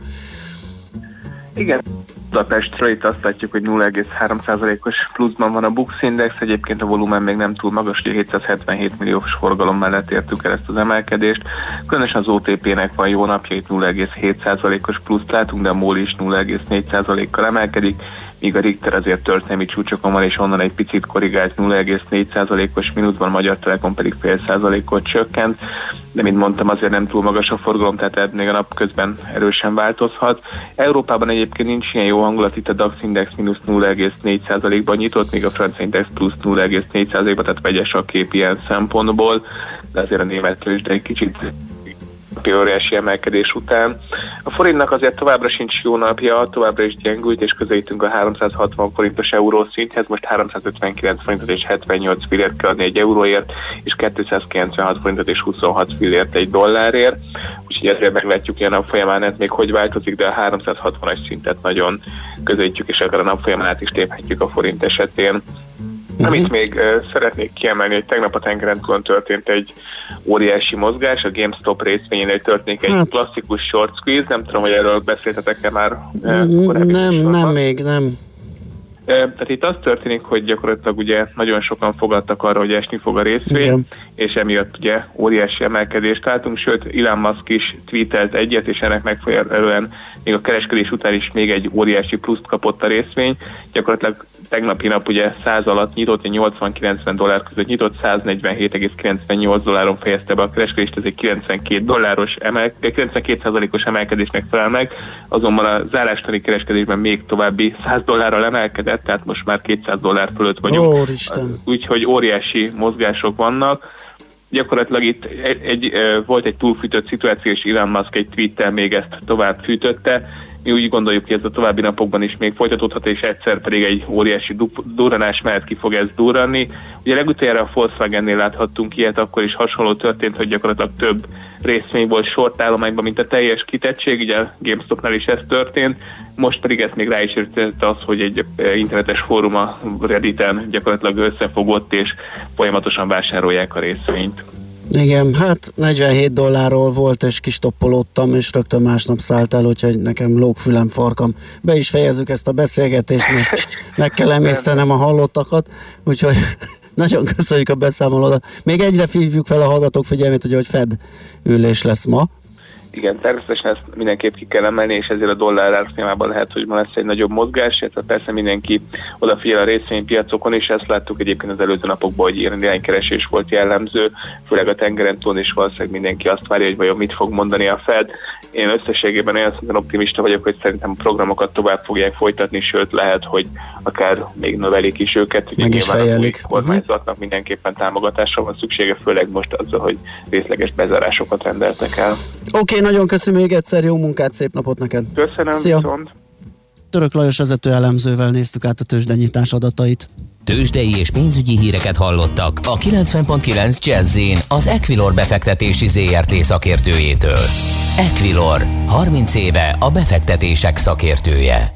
Igen, Budapestről itt azt látjuk, hogy 0,3%-os pluszban van a Bux Index, egyébként a volumen még nem túl magas, hogy 777 milliós forgalom mellett értük el ezt az emelkedést. Különösen az OTP-nek van jó napja, itt 0,7%-os pluszt látunk, de a MOL is 0,4%-kal emelkedik, míg a Richter azért történelmi csúcsokon van, és onnan egy picit korrigált 0,4%-os mínuszban, a Magyar Telekom pedig fél százalékot csökkent, de mint mondtam, azért nem túl magas a forgalom, tehát még a nap közben erősen változhat. Európában egyébként nincs ilyen jó hangulat, itt a DAX Index mínusz 0,4%-ban nyitott, míg a francia Index plusz 0,4%-ban, tehát vegyes a kép ilyen szempontból, de azért a német tőzsde egy kicsit óriási emelkedés után. A forintnak azért továbbra sincs jó napja, továbbra is gyengült, és közelítünk a 360 forintos euró szinthez, most 359 forintot és 78 fillért kell adni egy euróért, és 296 forintot és 26 fillért egy dollárért, úgyhogy ezért meglátjuk, hogy a folyamán ez még hogy változik, de a 360-as szintet nagyon közelítjük, és akár a nap folyamán át is léphetjük a forint esetén. Uh-huh. Amit még szeretnék kiemelni, hogy tegnap a tengeren túlon történt egy óriási mozgás, a GameStop részvényénél történik egy hát. klasszikus short squeeze, nem tudom, hogy erről beszéltetek-e már uh, Nem, nem még, nem. Tehát itt az történik, hogy gyakorlatilag ugye nagyon sokan fogadtak arra, hogy esni fog a részvény, Igen. és emiatt ugye óriási emelkedést látunk, sőt Elon Musk is tweetelt egyet, és ennek megfelelően még a kereskedés után is még egy óriási pluszt kapott a részvény. Gyakorlatilag tegnapi nap ugye 100 alatt nyitott, 80-90 dollár között nyitott, 147,98 dolláron fejezte be a kereskedést, ez egy 92 dolláros emel, 92 os emelkedésnek felel meg, azonban a zárástani kereskedésben még további 100 dollárral emelkedett, tehát most már 200 dollár fölött vagyunk. Úgyhogy óriási mozgások vannak gyakorlatilag itt egy, egy, volt egy túlfűtött szituáció, és Elon Musk egy tweettel még ezt tovább fűtötte. Mi úgy gondoljuk, hogy ez a további napokban is még folytatódhat, és egyszer pedig egy óriási durranás mellett ki fog ez durranni. Ugye legutoljára a Volkswagen-nél láthattunk ilyet, akkor is hasonló történt, hogy gyakorlatilag több részvény volt sort állományban, mint a teljes kitettség, ugye a GameStopnál is ez történt, most pedig ezt még rá is értette az, hogy egy internetes fórum a Redditen gyakorlatilag összefogott, és folyamatosan vásárolják a részvényt. Igen, hát 47 dollárról volt, és kistoppolódtam, és rögtön másnap szállt el, úgyhogy nekem lógfülem farkam. Be is fejezzük ezt a beszélgetést, mert meg kell emésztenem a hallottakat, úgyhogy nagyon köszönjük a beszámolódat. Még egyre hívjuk fel a hallgatók figyelmét, ugye, hogy Fed ülés lesz ma. Igen, természetesen ezt mindenképp ki kell emelni, és ezért a dollár árfolyamában lehet, hogy ma lesz egy nagyobb mozgás, illetve persze mindenki odafigyel a részvénypiacokon, és ezt láttuk egyébként az előző napokban, hogy ilyen iránykeresés volt jellemző, főleg a tengeren túl, és valószínűleg mindenki azt várja, hogy vajon mit fog mondani a Fed. Én összességében olyan szinten optimista vagyok, hogy szerintem a programokat tovább fogják folytatni, sőt lehet, hogy akár még növelik is őket. Is nyilván a új kormányzatnak mindenképpen támogatásra van szüksége, főleg most azzal, hogy részleges bezárásokat rendeltek el. Oké, okay, nagyon köszönöm még egyszer, jó munkát, szép napot neked! Köszönöm, Szia. viszont! Török Lajos vezető elemzővel néztük át a tőzsdenyítás adatait. Tőzsdei és pénzügyi híreket hallottak a 90.9 jazz az Equilor befektetési ZRT szakértőjétől. Equilor, 30 éve a befektetések szakértője.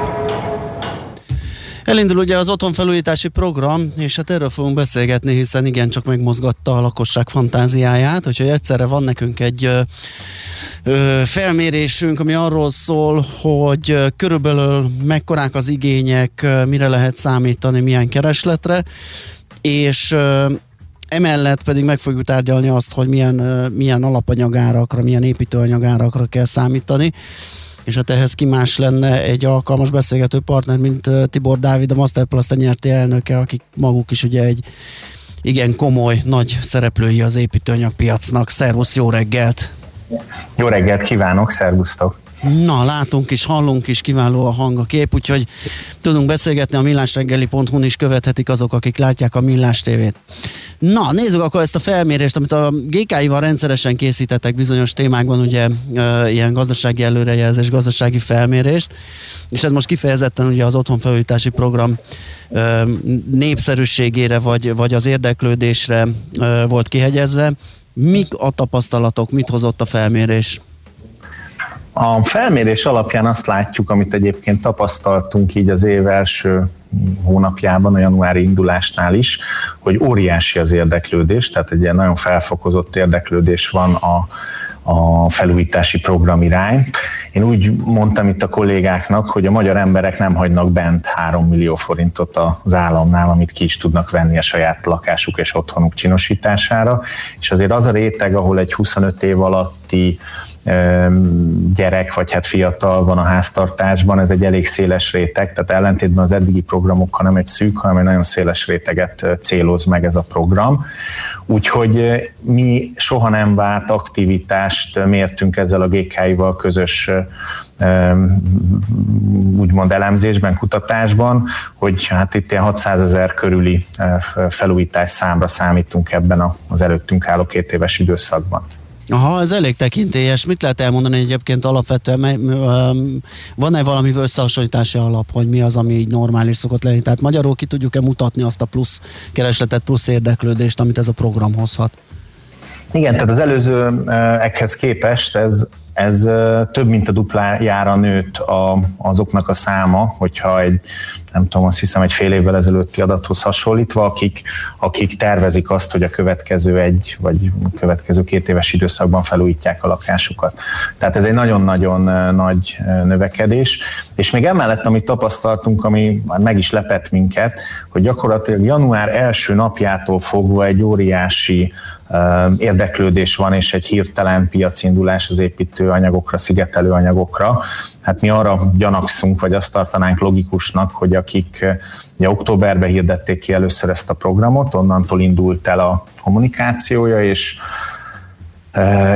Elindul ugye az otthonfelújítási program, és hát erről fogunk beszélgetni, hiszen igen, csak megmozgatta a lakosság fantáziáját, úgyhogy egyszerre van nekünk egy ö, ö, felmérésünk, ami arról szól, hogy körülbelül mekkorák az igények, mire lehet számítani, milyen keresletre, és ö, emellett pedig meg fogjuk tárgyalni azt, hogy milyen, milyen alapanyagárakra, milyen építőanyagárakra kell számítani és hát ehhez ki más lenne egy alkalmas beszélgető partner, mint Tibor Dávid, a Masterplus nyerti elnöke, akik maguk is ugye egy igen komoly, nagy szereplői az építőanyagpiacnak. Szervusz, jó reggelt! Jó reggelt kívánok, szervusztok! Na, látunk is, hallunk is, kiváló a hang, a kép, úgyhogy tudunk beszélgetni a millásreggeli.hu-n is követhetik azok, akik látják a Millás tévét. Na, nézzük akkor ezt a felmérést, amit a GKI-val rendszeresen készítettek bizonyos témákban, ugye e, ilyen gazdasági előrejelzés, gazdasági felmérést, és ez most kifejezetten ugye az otthonfelújítási program e, népszerűségére vagy, vagy az érdeklődésre e, volt kihegyezve. Mik a tapasztalatok, mit hozott a felmérés? A felmérés alapján azt látjuk, amit egyébként tapasztaltunk így az év első hónapjában, a januári indulásnál is, hogy óriási az érdeklődés, tehát egy ilyen nagyon felfokozott érdeklődés van a, a felújítási program irány. Én úgy mondtam itt a kollégáknak, hogy a magyar emberek nem hagynak bent 3 millió forintot az államnál, amit ki is tudnak venni a saját lakásuk és otthonuk csinosítására, és azért az a réteg, ahol egy 25 év alatti gyerek, vagy hát fiatal van a háztartásban, ez egy elég széles réteg, tehát ellentétben az eddigi programokkal nem egy szűk, hanem egy nagyon széles réteget céloz meg ez a program. Úgyhogy mi soha nem várt aktivitást mértünk ezzel a GKI-val közös úgymond elemzésben, kutatásban, hogy hát itt ilyen 600 ezer körüli felújítás számra számítunk ebben az előttünk álló két éves időszakban. Aha, ez elég tekintélyes. Mit lehet elmondani egyébként alapvetően? Van-e valami összehasonlítási alap, hogy mi az, ami így normális szokott lenni? Tehát magyarul ki tudjuk-e mutatni azt a plusz keresletet, plusz érdeklődést, amit ez a program hozhat? Igen, tehát az előzőekhez képest ez ez több mint a duplájára nőtt a, azoknak a száma, hogyha egy, nem tudom, azt hiszem egy fél évvel ezelőtti adathoz hasonlítva, akik, akik tervezik azt, hogy a következő egy, vagy a következő két éves időszakban felújítják a lakásukat. Tehát ez egy nagyon-nagyon nagy növekedés, és még emellett, amit tapasztaltunk, ami már meg is lepett minket, hogy gyakorlatilag január első napjától fogva egy óriási érdeklődés van, és egy hirtelen piacindulás az építőanyagokra, szigetelő anyagokra. Hát mi arra gyanakszunk, vagy azt tartanánk logikusnak, hogy akik ugye, októberben hirdették ki először ezt a programot, onnantól indult el a kommunikációja, és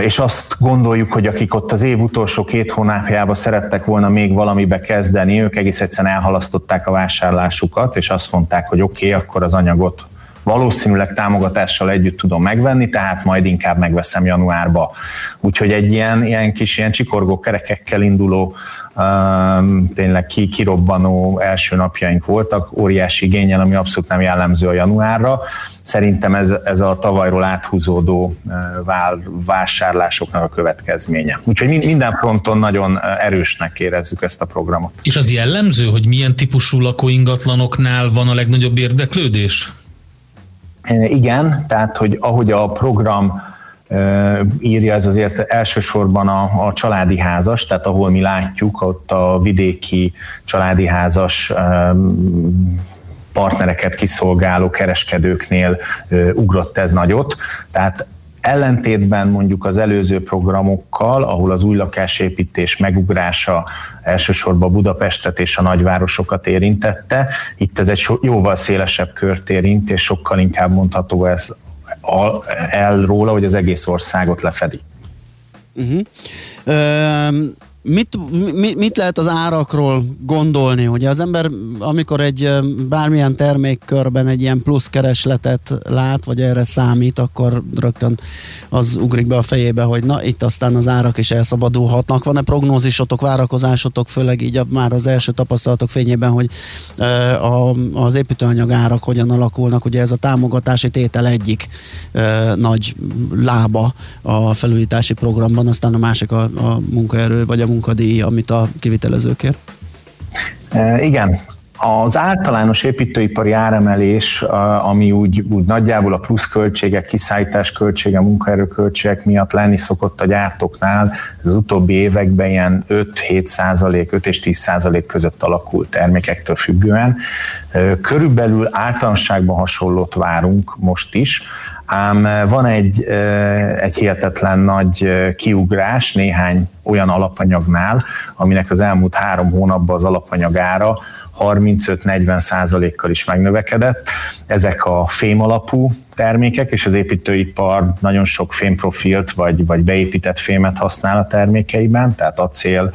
és azt gondoljuk, hogy akik ott az év utolsó két hónapjában szerettek volna még valamibe kezdeni, ők egész egyszerűen elhalasztották a vásárlásukat, és azt mondták, hogy oké, okay, akkor az anyagot valószínűleg támogatással együtt tudom megvenni, tehát majd inkább megveszem januárba. Úgyhogy egy ilyen, ilyen kis ilyen csikorgó kerekekkel induló Um, tényleg ki, kirobbanó első napjaink voltak, óriási igényel, ami abszolút nem jellemző a januárra. Szerintem ez, ez a tavalyról áthúzódó uh, vál, vásárlásoknak a következménye. Úgyhogy minden fronton nagyon uh, erősnek érezzük ezt a programot. És az jellemző, hogy milyen típusú lakóingatlanoknál van a legnagyobb érdeklődés? Igen, tehát hogy ahogy a program írja, ez azért elsősorban a, a családi házas, tehát ahol mi látjuk, ott a vidéki családi házas partnereket kiszolgáló kereskedőknél ugrott ez nagyot, tehát Ellentétben mondjuk az előző programokkal, ahol az új lakásépítés megugrása elsősorban Budapestet és a nagyvárosokat érintette, itt ez egy jóval szélesebb kört érint, és sokkal inkább mondható ez el róla, hogy az egész országot lefedi. Uh-huh. Um Mit, mit, mit lehet az árakról gondolni? Hogy az ember, amikor egy bármilyen termékkörben egy ilyen plusz keresletet lát, vagy erre számít, akkor rögtön az ugrik be a fejébe, hogy na, itt aztán az árak is elszabadulhatnak. Van-e prognózisotok, várakozásotok, főleg így a, már az első tapasztalatok fényében, hogy e, a, az építőanyag árak hogyan alakulnak? Ugye ez a támogatási tétel egyik e, nagy lába a felújítási programban, aztán a másik a, a munkaerő, vagy a munkadíj, amit a kivitelező kér? E, igen, Az általános építőipari áremelés, ami úgy, úgy nagyjából a pluszköltségek, kiszállítás költsége, munkaerőköltségek miatt lenni szokott a gyártóknál, az utóbbi években ilyen 5-7 százalék, 5 és 10 százalék között alakult termékektől függően. Körülbelül általánosságban hasonlót várunk most is, ám van egy, egy hihetetlen nagy kiugrás néhány olyan alapanyagnál, aminek az elmúlt három hónapban az alapanyagára 35-40 százalékkal is megnövekedett. Ezek a fém alapú termékek, és az építőipar nagyon sok fémprofilt vagy, vagy beépített fémet használ a termékeiben, tehát acél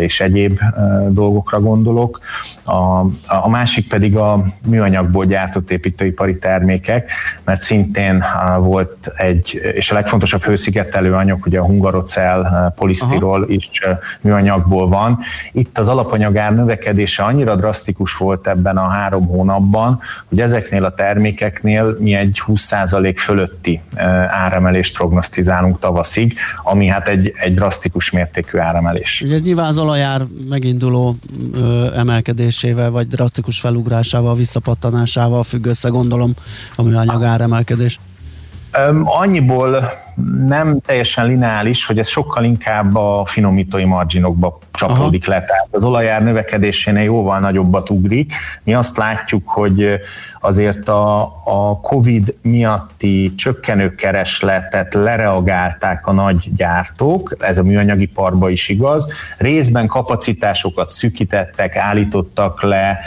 és egyéb dolgokra gondolok. A, a másik pedig a műanyagból gyártott építőipari termékek, mert szintén volt egy, és a legfontosabb hőszigetelő anyag, ugye a hungarocell, polisztirol Aha. is műanyagból van. Itt az alapanyagár növekedése annyira drasztikus volt ebben a három hónapban, hogy ezeknél a termékeknél mi egy egy 20% fölötti áremelést prognosztizálunk tavaszig, ami hát egy, egy drasztikus mértékű áremelés. Ugye nyilván az olajár meginduló ö, emelkedésével, vagy drasztikus felugrásával, visszapattanásával függ össze, gondolom, a műanyag áremelkedés. Annyiból nem teljesen lineális, hogy ez sokkal inkább a finomítói marginokba csapódik Aha. le. Tehát az olajár növekedésénél jóval nagyobbat ugrik. Mi azt látjuk, hogy azért a, a COVID miatti csökkenő keresletet lereagálták a nagy gyártók, ez a műanyagiparba is igaz. Részben kapacitásokat szükítettek, állítottak le,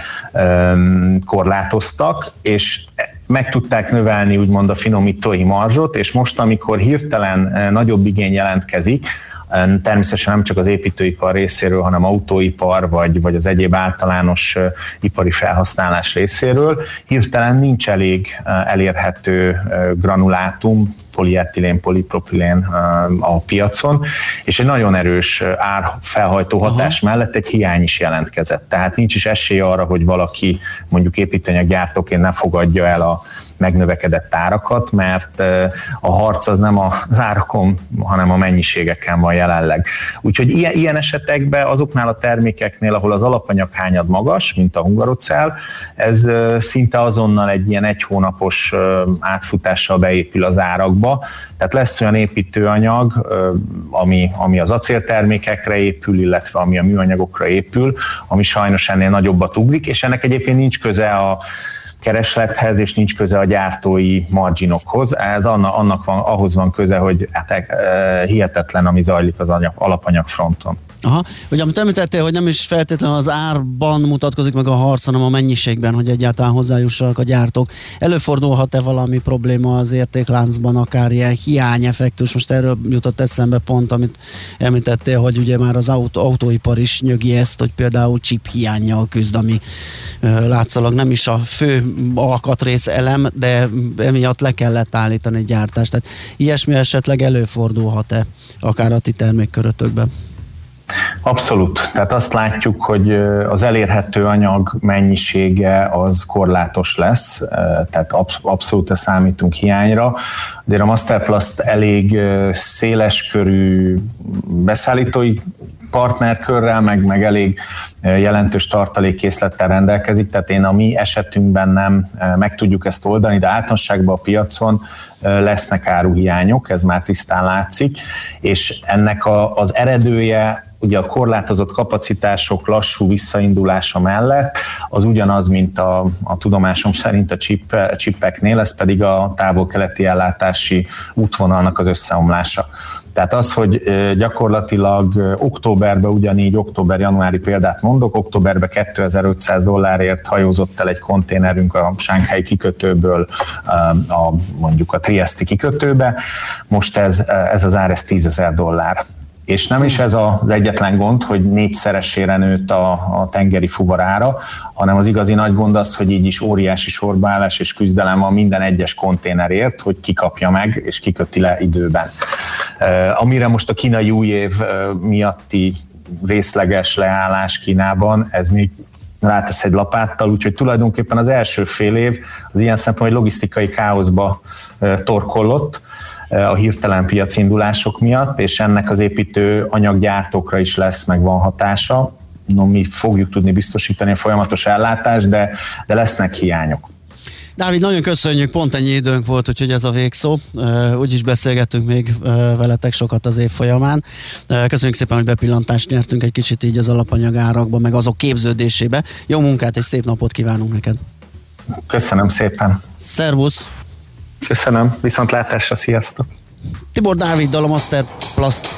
korlátoztak, és meg tudták növelni úgymond a finomítói marzsot, és most, amikor hirtelen eh, nagyobb igény jelentkezik, eh, természetesen nem csak az építőipar részéről, hanem autóipar, vagy, vagy az egyéb általános eh, ipari felhasználás részéről. Hirtelen nincs elég elérhető granulátum, polietilén, polipropilén a piacon, és egy nagyon erős árfelhajtó hatás Aha. mellett egy hiány is jelentkezett. Tehát nincs is esély arra, hogy valaki mondjuk építőanyaggyártóként ne fogadja el a megnövekedett árakat, mert a harc az nem az árakon, hanem a mennyiségeken van jelenleg. Úgyhogy ilyen, ilyen esetekben azoknál a termékeknél, ahol az alapanyaghányad magas, mint a hungarocell, ez szinte azonnal egy ilyen egy hónapos átfutással beépül az árakba, tehát lesz olyan építőanyag, ami, ami az acéltermékekre épül, illetve ami a műanyagokra épül, ami sajnos ennél nagyobbat ugrik, és ennek egyébként nincs köze a kereslethez, és nincs köze a gyártói marginokhoz. Ez annak, van, ahhoz van köze, hogy hát, eh, hihetetlen, ami zajlik az anyag, alapanyag fronton. Aha, ugye amit említettél, hogy nem is feltétlenül az árban mutatkozik meg a harc, hanem a mennyiségben, hogy egyáltalán hozzájussanak a gyártók. Előfordulhat-e valami probléma az értékláncban, akár ilyen hiányeffektus? Most erről jutott eszembe pont, amit említettél, hogy ugye már az autó, autóipar is nyögi ezt, hogy például chip hiányjal küzd, ami látszólag nem is a fő alkatrész elem, de emiatt le kellett állítani egy gyártást. Tehát ilyesmi esetleg előfordulhat-e akár a ti termékkörötökben? Abszolút. Tehát azt látjuk, hogy az elérhető anyag mennyisége az korlátos lesz, tehát abszolút számítunk hiányra. De a Masterplast elég széleskörű beszállítói partnerkörrel, meg, meg elég jelentős tartalékkészlettel rendelkezik, tehát én a mi esetünkben nem meg tudjuk ezt oldani, de általánosságban a piacon lesznek áruhiányok, ez már tisztán látszik, és ennek a, az eredője ugye a korlátozott kapacitások lassú visszaindulása mellett az ugyanaz, mint a, a tudomásom szerint a chip, chipeknél, ez pedig a távol-keleti ellátási útvonalnak az összeomlása. Tehát az, hogy gyakorlatilag októberben, ugyanígy október-januári példát mondok, októberben 2500 dollárért hajózott el egy konténerünk a Sánkhely kikötőből a, mondjuk a Triesti kikötőbe, most ez, ez az ár, ez 10 dollár. És nem is ez az egyetlen gond, hogy négyszeresére nőtt a, a tengeri fuvarára, hanem az igazi nagy gond az, hogy így is óriási sorbaállás és küzdelem van minden egyes konténerért, hogy kikapja meg és kiköti le időben. Amire most a kínai új év miatti részleges leállás Kínában, ez még rátesz egy lapáttal, úgyhogy tulajdonképpen az első fél év az ilyen szempontból logisztikai káoszba torkollott, a hirtelen piacindulások miatt, és ennek az építő anyaggyártókra is lesz, meg van hatása, no, mi fogjuk tudni biztosítani a folyamatos ellátást, de, de lesznek hiányok. Dávid, nagyon köszönjük, pont ennyi időnk volt, úgyhogy ez a végszó. Úgyis beszélgettünk még veletek sokat az év folyamán. Köszönjük szépen, hogy bepillantást nyertünk egy kicsit így az alapanyagárakba, meg azok képződésébe. Jó munkát és szép napot kívánunk neked! Köszönöm szépen! Szervusz! Köszönöm, viszontlátásra, sziasztok! Tibor Dávid, a Master Plast.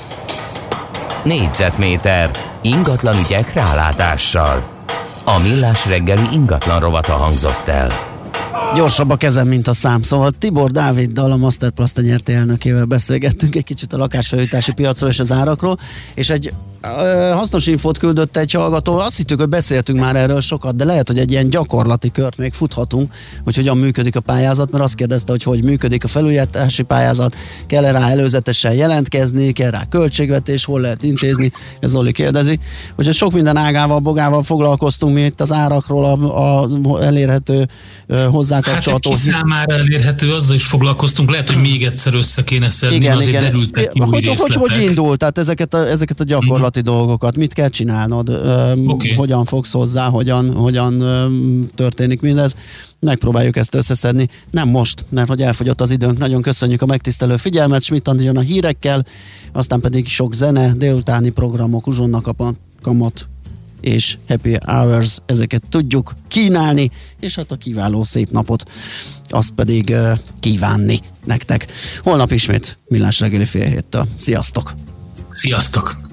Négyzetméter ingatlan ügyek rálátással. A millás reggeli ingatlan rovata hangzott el. Gyorsabb a kezem, mint a szám. Szóval Tibor Dáviddal, a Masterplast nyerti elnökével beszélgettünk egy kicsit a lakásfelújítási piacról és az árakról, és egy hasznos infót küldött egy hallgató. Azt hittük, hogy beszéltünk már erről sokat, de lehet, hogy egy ilyen gyakorlati kört még futhatunk, hogy hogyan működik a pályázat, mert azt kérdezte, hogy hogy működik a felújítási pályázat, kell-e rá előzetesen jelentkezni, kell rá költségvetés, hol lehet intézni, ez Zoli kérdezi. Hogy sok minden ágával, bogával foglalkoztunk mi itt az árakról, a, a elérhető hozzákapcsolható. Hát, számára elérhető, azzal is foglalkoztunk, lehet, hogy még egyszer össze kéne szedni, igen, azért igen. derültek ki hogy, hogy, hogy indult, tehát ezeket a, ezeket a gyakorlat gyakorlati dolgokat, mit kell csinálnod, okay. hogyan fogsz hozzá, hogyan, hogyan történik mindez. Megpróbáljuk ezt összeszedni. Nem most, mert hogy elfogyott az időnk. Nagyon köszönjük a megtisztelő figyelmet. Schmidt jön a hírekkel, aztán pedig sok zene, délutáni programok, uzsonnak a kamat és happy hours, ezeket tudjuk kínálni, és hát a kiváló szép napot azt pedig uh, kívánni nektek. Holnap ismét Millás reggeli fél héttől. Sziasztok! Sziasztok!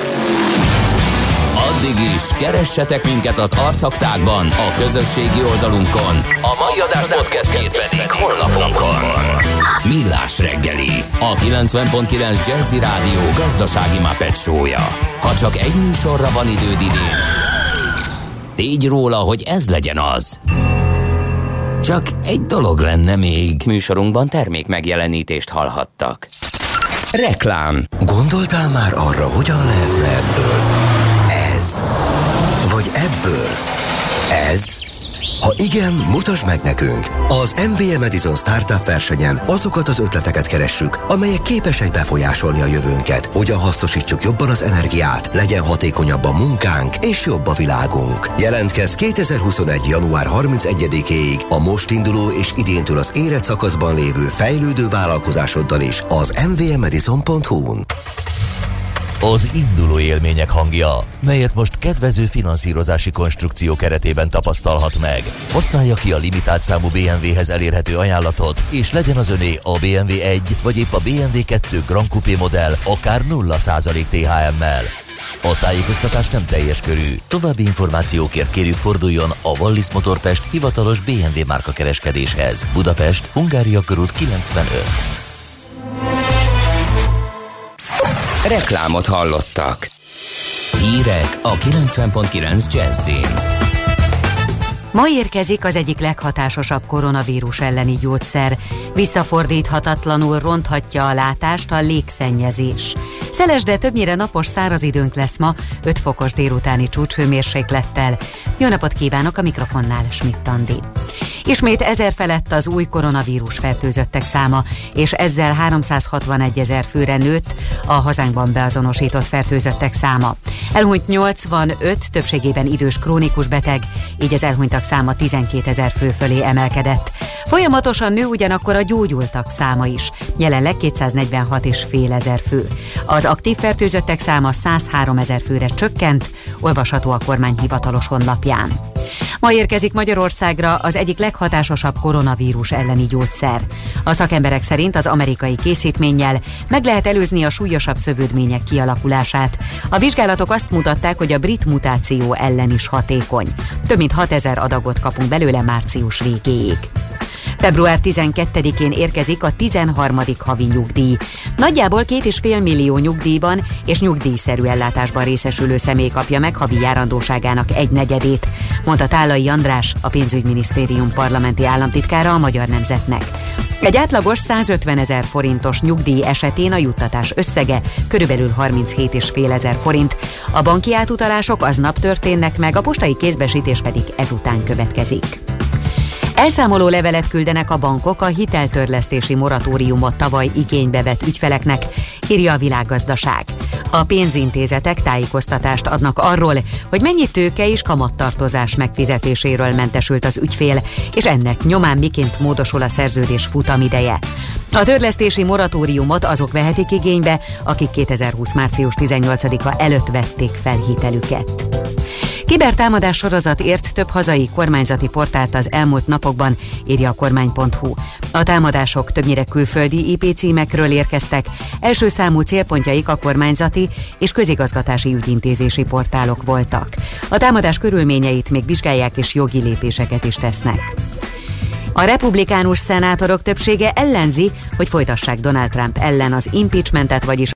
Addig is, keressetek minket az arcaktákban, a közösségi oldalunkon. A mai adás podcastjét pedig honlapunkon. Millás reggeli, a 90.9 Jazzy Rádió gazdasági mapetsója. Ha csak egy műsorra van időd idén, tégy róla, hogy ez legyen az. Csak egy dolog lenne még. Műsorunkban termék megjelenítést hallhattak. Reklám. Gondoltál már arra, hogyan lehetne ebből? Vagy ebből? Ez? Ha igen, mutasd meg nekünk! Az MVM Edison Startup versenyen azokat az ötleteket keressük, amelyek képesek befolyásolni a jövőnket, hogyan hasznosítsuk jobban az energiát, legyen hatékonyabb a munkánk és jobb a világunk. Jelentkezz 2021. január 31-ig a most induló és idéntől az érett szakaszban lévő fejlődő vállalkozásoddal is az mvmedison.hu-n az induló élmények hangja, melyet most kedvező finanszírozási konstrukció keretében tapasztalhat meg. Használja ki a limitált számú BMW-hez elérhető ajánlatot, és legyen az öné a BMW 1 vagy épp a BMW 2 Grand Coupé modell akár 0% THM-mel. A tájékoztatás nem teljes körű. További információkért kérjük forduljon a Wallis Motorpest hivatalos BMW márka kereskedéshez. Budapest, Hungária körút 95. Reklámot hallottak. Hírek a 90.9 Jazzin. Ma érkezik az egyik leghatásosabb koronavírus elleni gyógyszer. Visszafordíthatatlanul ronthatja a látást a légszennyezés. Szeles, de többnyire napos száraz időnk lesz ma, 5 fokos délutáni csúcshőmérséklettel. Jó napot kívánok a mikrofonnál, Schmidt Andi. Ismét ezer felett az új koronavírus fertőzöttek száma, és ezzel 361 ezer főre nőtt a hazánkban beazonosított fertőzöttek száma. Elhunyt 85, többségében idős krónikus beteg, így az elhunytak száma 12 ezer fő fölé emelkedett. Folyamatosan nő ugyanakkor a gyógyultak száma is, jelenleg 246 és fél ezer fő. Az aktív fertőzöttek száma 103 ezer főre csökkent, olvasható a kormány hivatalos honlapján. Ma érkezik Magyarországra az egyik leghatásosabb koronavírus elleni gyógyszer. A szakemberek szerint az amerikai készítménnyel meg lehet előzni a súlyosabb szövődmények kialakulását. A vizsgálatok azt mutatták, hogy a brit mutáció ellen is hatékony. Több mint 6000 adagot kapunk belőle március végéig. Február 12-én érkezik a 13. havi nyugdíj. Nagyjából két és fél millió nyugdíjban és nyugdíjszerű ellátásban részesülő személy kapja meg havi járandóságának egy negyedét, mondta Tálai András, a pénzügyminisztérium parlamenti államtitkára a Magyar Nemzetnek. Egy átlagos 150 ezer forintos nyugdíj esetén a juttatás összege körülbelül 37,5 ezer forint. A banki átutalások aznap történnek meg, a postai kézbesítés pedig ezután következik. Elszámoló levelet küldenek a bankok a hiteltörlesztési moratóriumot tavaly igénybe vett ügyfeleknek, írja a világgazdaság. A pénzintézetek tájékoztatást adnak arról, hogy mennyi tőke és kamattartozás megfizetéséről mentesült az ügyfél, és ennek nyomán miként módosul a szerződés futamideje. A törlesztési moratóriumot azok vehetik igénybe, akik 2020. március 18-a előtt vették fel hitelüket. Kibertámadás sorozat ért több hazai kormányzati portált az elmúlt napokban, írja a kormány.hu. A támadások többnyire külföldi IP címekről érkeztek, első számú célpontjaik a kormányzati és közigazgatási ügyintézési portálok voltak. A támadás körülményeit még vizsgálják és jogi lépéseket is tesznek. A republikánus szenátorok többsége ellenzi, hogy folytassák Donald Trump ellen az impeachmentet, vagyis